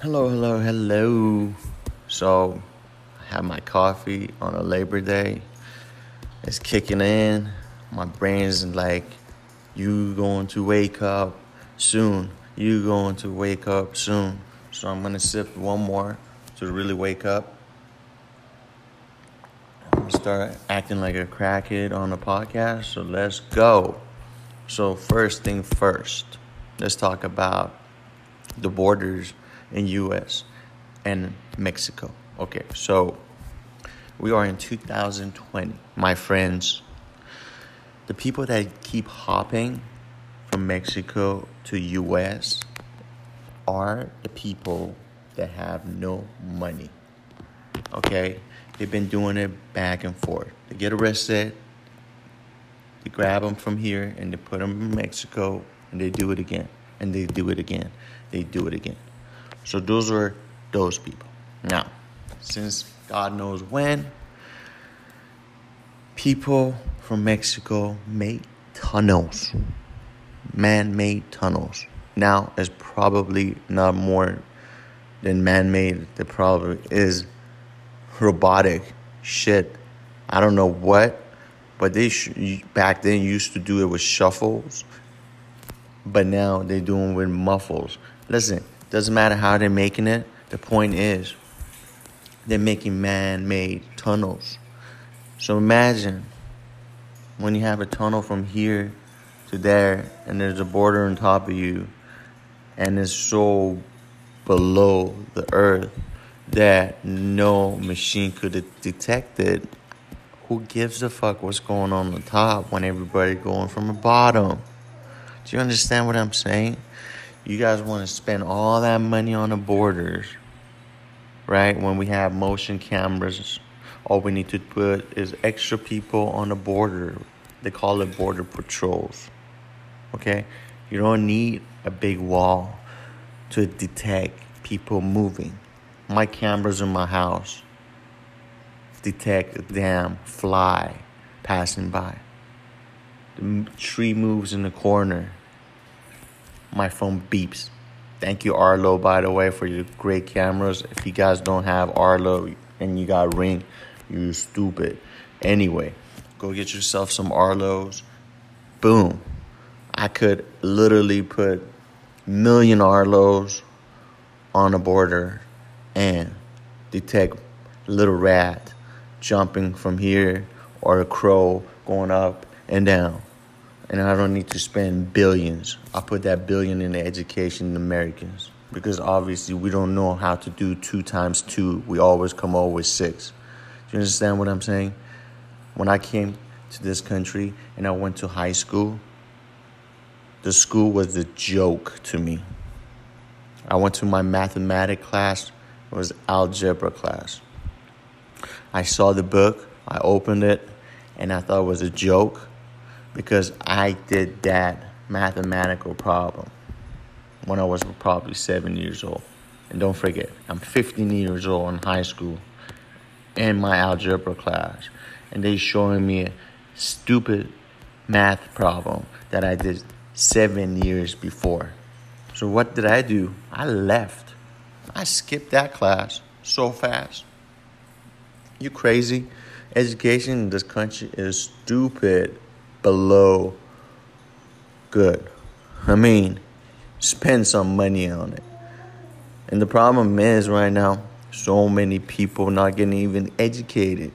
Hello, hello, hello. So, I have my coffee on a Labor Day. It's kicking in. My brain's like, you going to wake up soon. You going to wake up soon. So I'm gonna sip one more to really wake up. I'm start acting like a crackhead on a podcast. So let's go. So first thing first, let's talk about the borders in US and Mexico. Okay, so we are in 2020. My friends, the people that keep hopping from Mexico to US are the people that have no money. Okay? They've been doing it back and forth. They get arrested, they grab them from here and they put them in Mexico and they do it again. And they do it again. They do it again. So those were those people. Now, since God knows when, people from Mexico made tunnels, man made tunnels. Now, it's probably not more than man made, the problem is robotic shit. I don't know what, but they sh- back then used to do it with shuffles, but now they're doing with muffles. Listen, doesn't matter how they're making it. The point is, they're making man-made tunnels. So imagine when you have a tunnel from here to there, and there's a border on top of you, and it's so below the earth that no machine could detect it. Who gives a fuck what's going on the top when everybody going from the bottom? Do you understand what I'm saying? You guys want to spend all that money on the borders, right? When we have motion cameras, all we need to put is extra people on the border. They call it border patrols. Okay? You don't need a big wall to detect people moving. My cameras in my house detect a damn fly passing by. The tree moves in the corner my phone beeps. Thank you, Arlo, by the way, for your great cameras. If you guys don't have Arlo and you got Ring, you stupid. Anyway, go get yourself some Arlos. Boom. I could literally put million Arlos on a border and detect little rat jumping from here or a crow going up and down and I don't need to spend billions. I put that billion in the education of Americans because obviously we don't know how to do two times two. We always come over with six. Do you understand what I'm saying? When I came to this country and I went to high school, the school was a joke to me. I went to my mathematics class, it was algebra class. I saw the book, I opened it, and I thought it was a joke because I did that mathematical problem when I was probably seven years old. And don't forget, I'm 15 years old in high school in my algebra class, and they showing me a stupid math problem that I did seven years before. So what did I do? I left. I skipped that class so fast. You crazy? Education in this country is stupid below good. I mean, spend some money on it. And the problem is right now, so many people not getting even educated.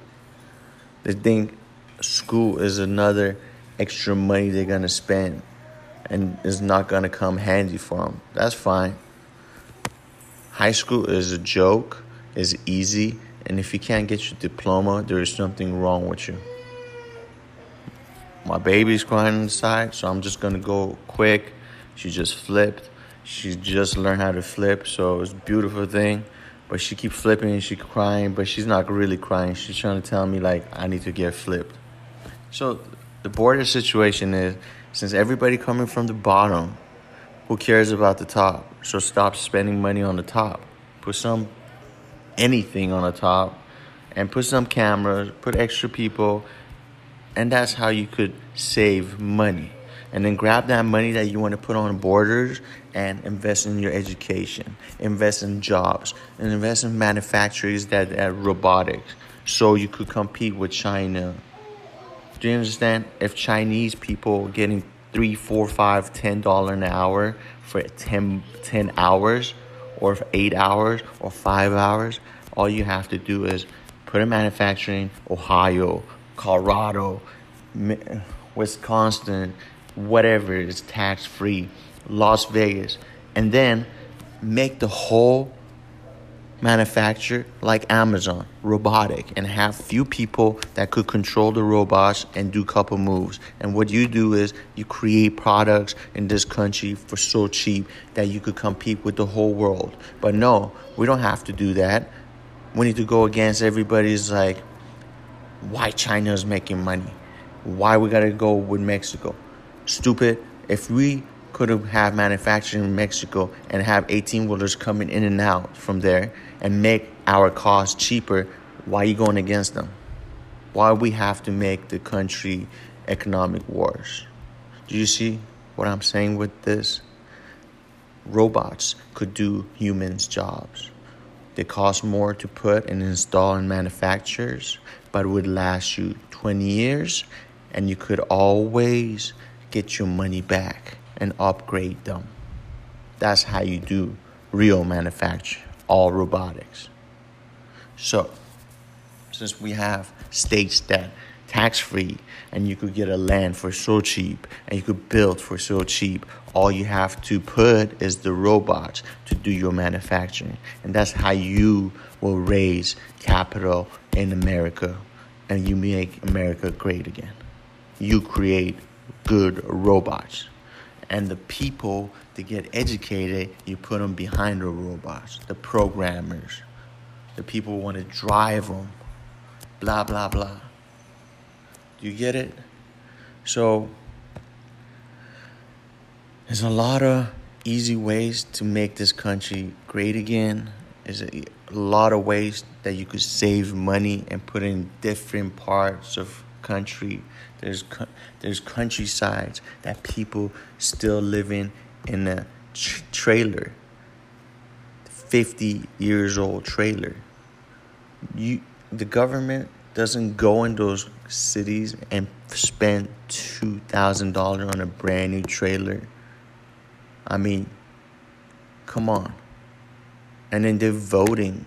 They think school is another extra money they're gonna spend and it's not gonna come handy for them. That's fine. High school is a joke, is easy, and if you can't get your diploma, there is something wrong with you. My baby's crying inside, so I'm just gonna go quick. She just flipped. She just learned how to flip, so it's a beautiful thing. But she keep flipping and she crying, but she's not really crying. She's trying to tell me like I need to get flipped. So the border situation is since everybody coming from the bottom, who cares about the top? So stop spending money on the top. Put some anything on the top and put some cameras, put extra people and that's how you could save money. and then grab that money that you want to put on borders and invest in your education, invest in jobs, and invest in manufacturers that are robotics, so you could compete with China. Do you understand? If Chinese people getting three, four, five, ten dollar an hour for 10, 10 hours, or eight hours, or five hours, all you have to do is put in manufacturing, Ohio, Colorado, Wisconsin, whatever is tax free, Las Vegas, and then make the whole manufacture like Amazon, robotic, and have few people that could control the robots and do couple moves. And what you do is you create products in this country for so cheap that you could compete with the whole world. But no, we don't have to do that. We need to go against everybody's like why China is making money. Why we gotta go with Mexico? Stupid. If we could have had manufacturing in Mexico and have 18 wheelers coming in and out from there and make our costs cheaper, why are you going against them? Why we have to make the country economic worse? Do you see what I'm saying with this? Robots could do humans' jobs. They cost more to put and install in manufacturers, but would last you 20 years and you could always get your money back and upgrade them. That's how you do real manufacture, all robotics. So, since we have states that tax free and you could get a land for so cheap and you could build for so cheap, all you have to put is the robots to do your manufacturing. And that's how you will raise capital in America and you make America great again. You create good robots. And the people to get educated, you put them behind the robots, the programmers, the people who want to drive them, blah, blah, blah. You get it? So, there's a lot of easy ways to make this country great again. There's a lot of ways that you could save money and put in different parts of country. There's there's countrysides that people still living in a tra- trailer. 50 years old trailer. You the government doesn't go in those cities and spend $2,000 on a brand new trailer. I mean, come on. And then they're voting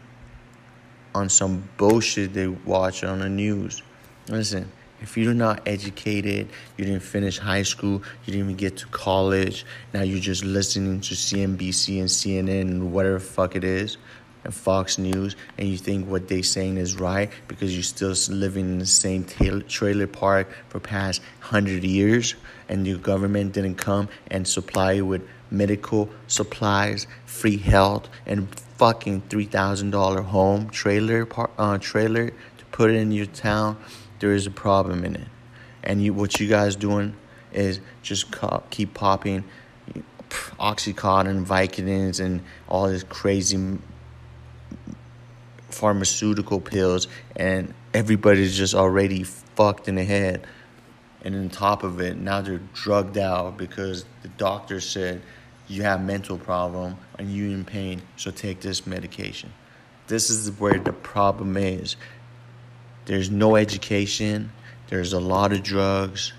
on some bullshit they watch on the news. Listen, if you're not educated, you didn't finish high school, you didn't even get to college, now you're just listening to CNBC and CNN and whatever fuck it is, and Fox News, and you think what they're saying is right because you're still living in the same trailer park for past hundred years, and your government didn't come and supply you with medical supplies, free health, and fucking three thousand dollar home trailer uh, trailer to put in your town, there is a problem in it. And you, what you guys doing is just keep popping oxycontin, Vicodins, and all this crazy pharmaceutical pills, and everybody's just already fucked in the head. And on top of it, now they're drugged out because the doctor said you have mental problem and you in pain, so take this medication. This is where the problem is. There's no education, there's a lot of drugs,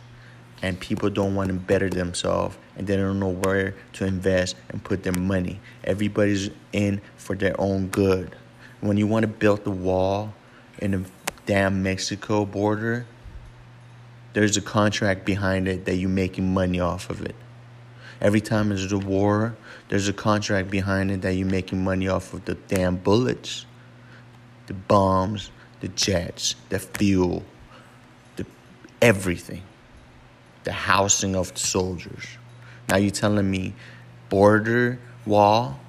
and people don't want to better themselves and they don't know where to invest and put their money. Everybody's in for their own good. When you want to build the wall in the damn Mexico border, there's a contract behind it that you're making money off of it. Every time there's a war, there's a contract behind it that you're making money off of the damn bullets, the bombs, the jets, the fuel, the everything, the housing of the soldiers. Now you're telling me border wall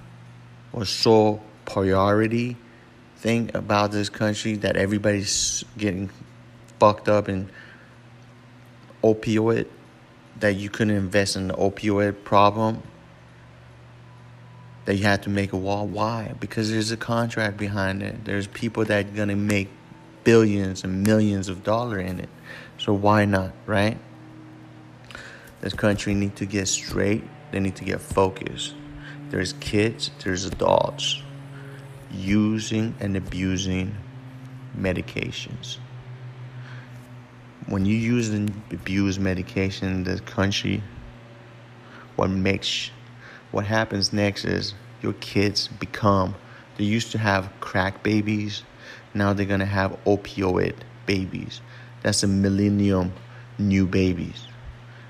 was so priority thing about this country that everybody's getting fucked up in opioid that you couldn't invest in the opioid problem that you had to make a wall? Why? Because there's a contract behind it. There's people that are going to make billions and millions of dollars in it. So why not right? This country need to get straight. They need to get focused. There's kids, there's adults using and abusing medications. When you use and abuse medication in this country, what makes what happens next is your kids become they used to have crack babies, now they're gonna have opioid babies. That's a millennium new babies.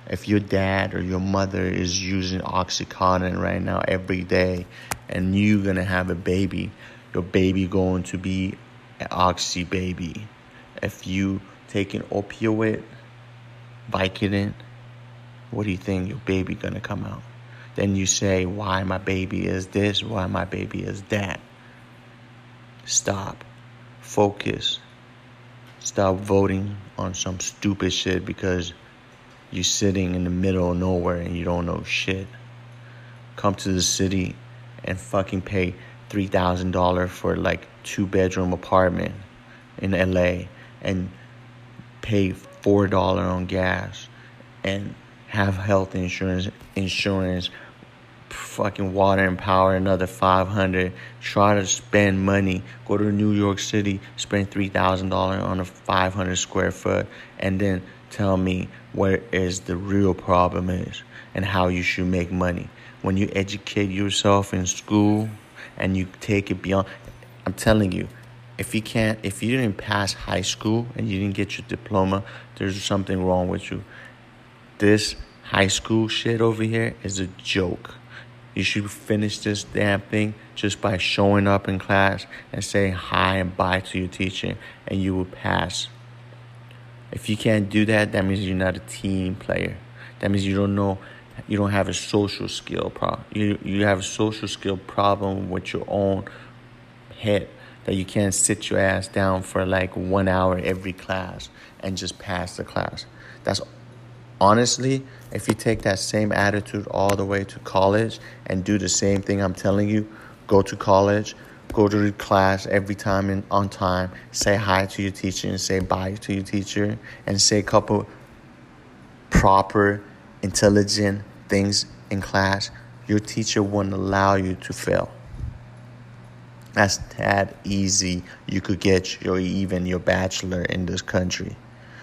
If your dad or your mother is using Oxycontin right now every day and you're gonna have a baby, your baby going to be an oxy baby. If you take an opioid, Vicodin, what do you think your baby gonna come out? Then you say, why my baby is this, why my baby is that. Stop. Focus. Stop voting on some stupid shit because you're sitting in the middle of nowhere and you don't know shit. Come to the city and fucking pay $3,000 for like two bedroom apartment in LA and pay $4 on gas and have health insurance insurance fucking water and power another 500 try to spend money go to new york city spend $3000 on a 500 square foot and then tell me where is the real problem is and how you should make money when you educate yourself in school and you take it beyond i'm telling you if you can't if you didn't pass high school and you didn't get your diploma there's something wrong with you this high school shit over here is a joke you should finish this damn thing just by showing up in class and saying hi and bye to your teacher, and you will pass. If you can't do that, that means you're not a team player. That means you don't know, you don't have a social skill problem. You you have a social skill problem with your own head that you can't sit your ass down for like one hour every class and just pass the class. That's honestly, if you take that same attitude all the way to college and do the same thing I'm telling you, go to college, go to the class every time and on time, say hi to your teacher and say bye to your teacher, and say a couple proper, intelligent things in class, your teacher wouldn't allow you to fail. That's that easy. You could get your even your bachelor in this country.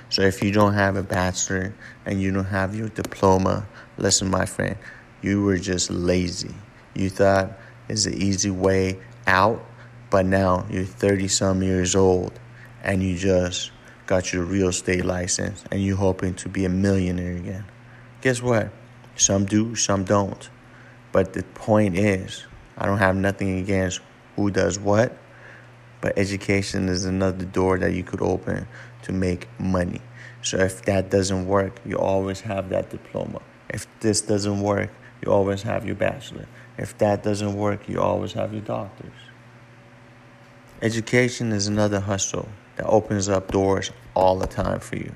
So if you don't have a bachelor and you don't have your diploma, listen, my friend, you were just lazy. You thought it's the easy way out, but now you're 30 some years old and you just got your real estate license and you're hoping to be a millionaire again. Guess what? Some do, some don't. But the point is, I don't have nothing against who does what, but education is another door that you could open to make money. So if that doesn't work, you always have that diploma. If this doesn't work, you always have your bachelor. If that doesn't work, you always have your doctors. Education is another hustle that opens up doors all the time for you.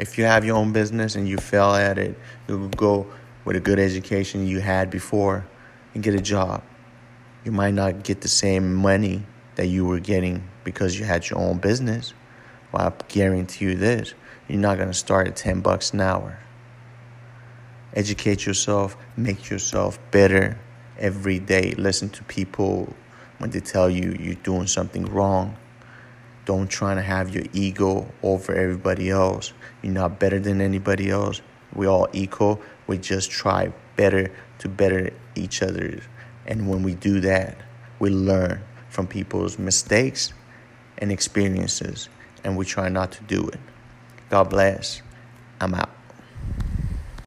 If you have your own business and you fail at it, you go with a good education you had before and get a job. You might not get the same money that you were getting because you had your own business, well, I guarantee you this you're not going to start at 10 bucks an hour. Educate yourself, make yourself better every day. Listen to people when they tell you you're doing something wrong. Don't try to have your ego over everybody else. You're not better than anybody else. We all equal. We just try better to better each other. And when we do that, we learn from people's mistakes and experiences and we try not to do it. God bless. I'm out.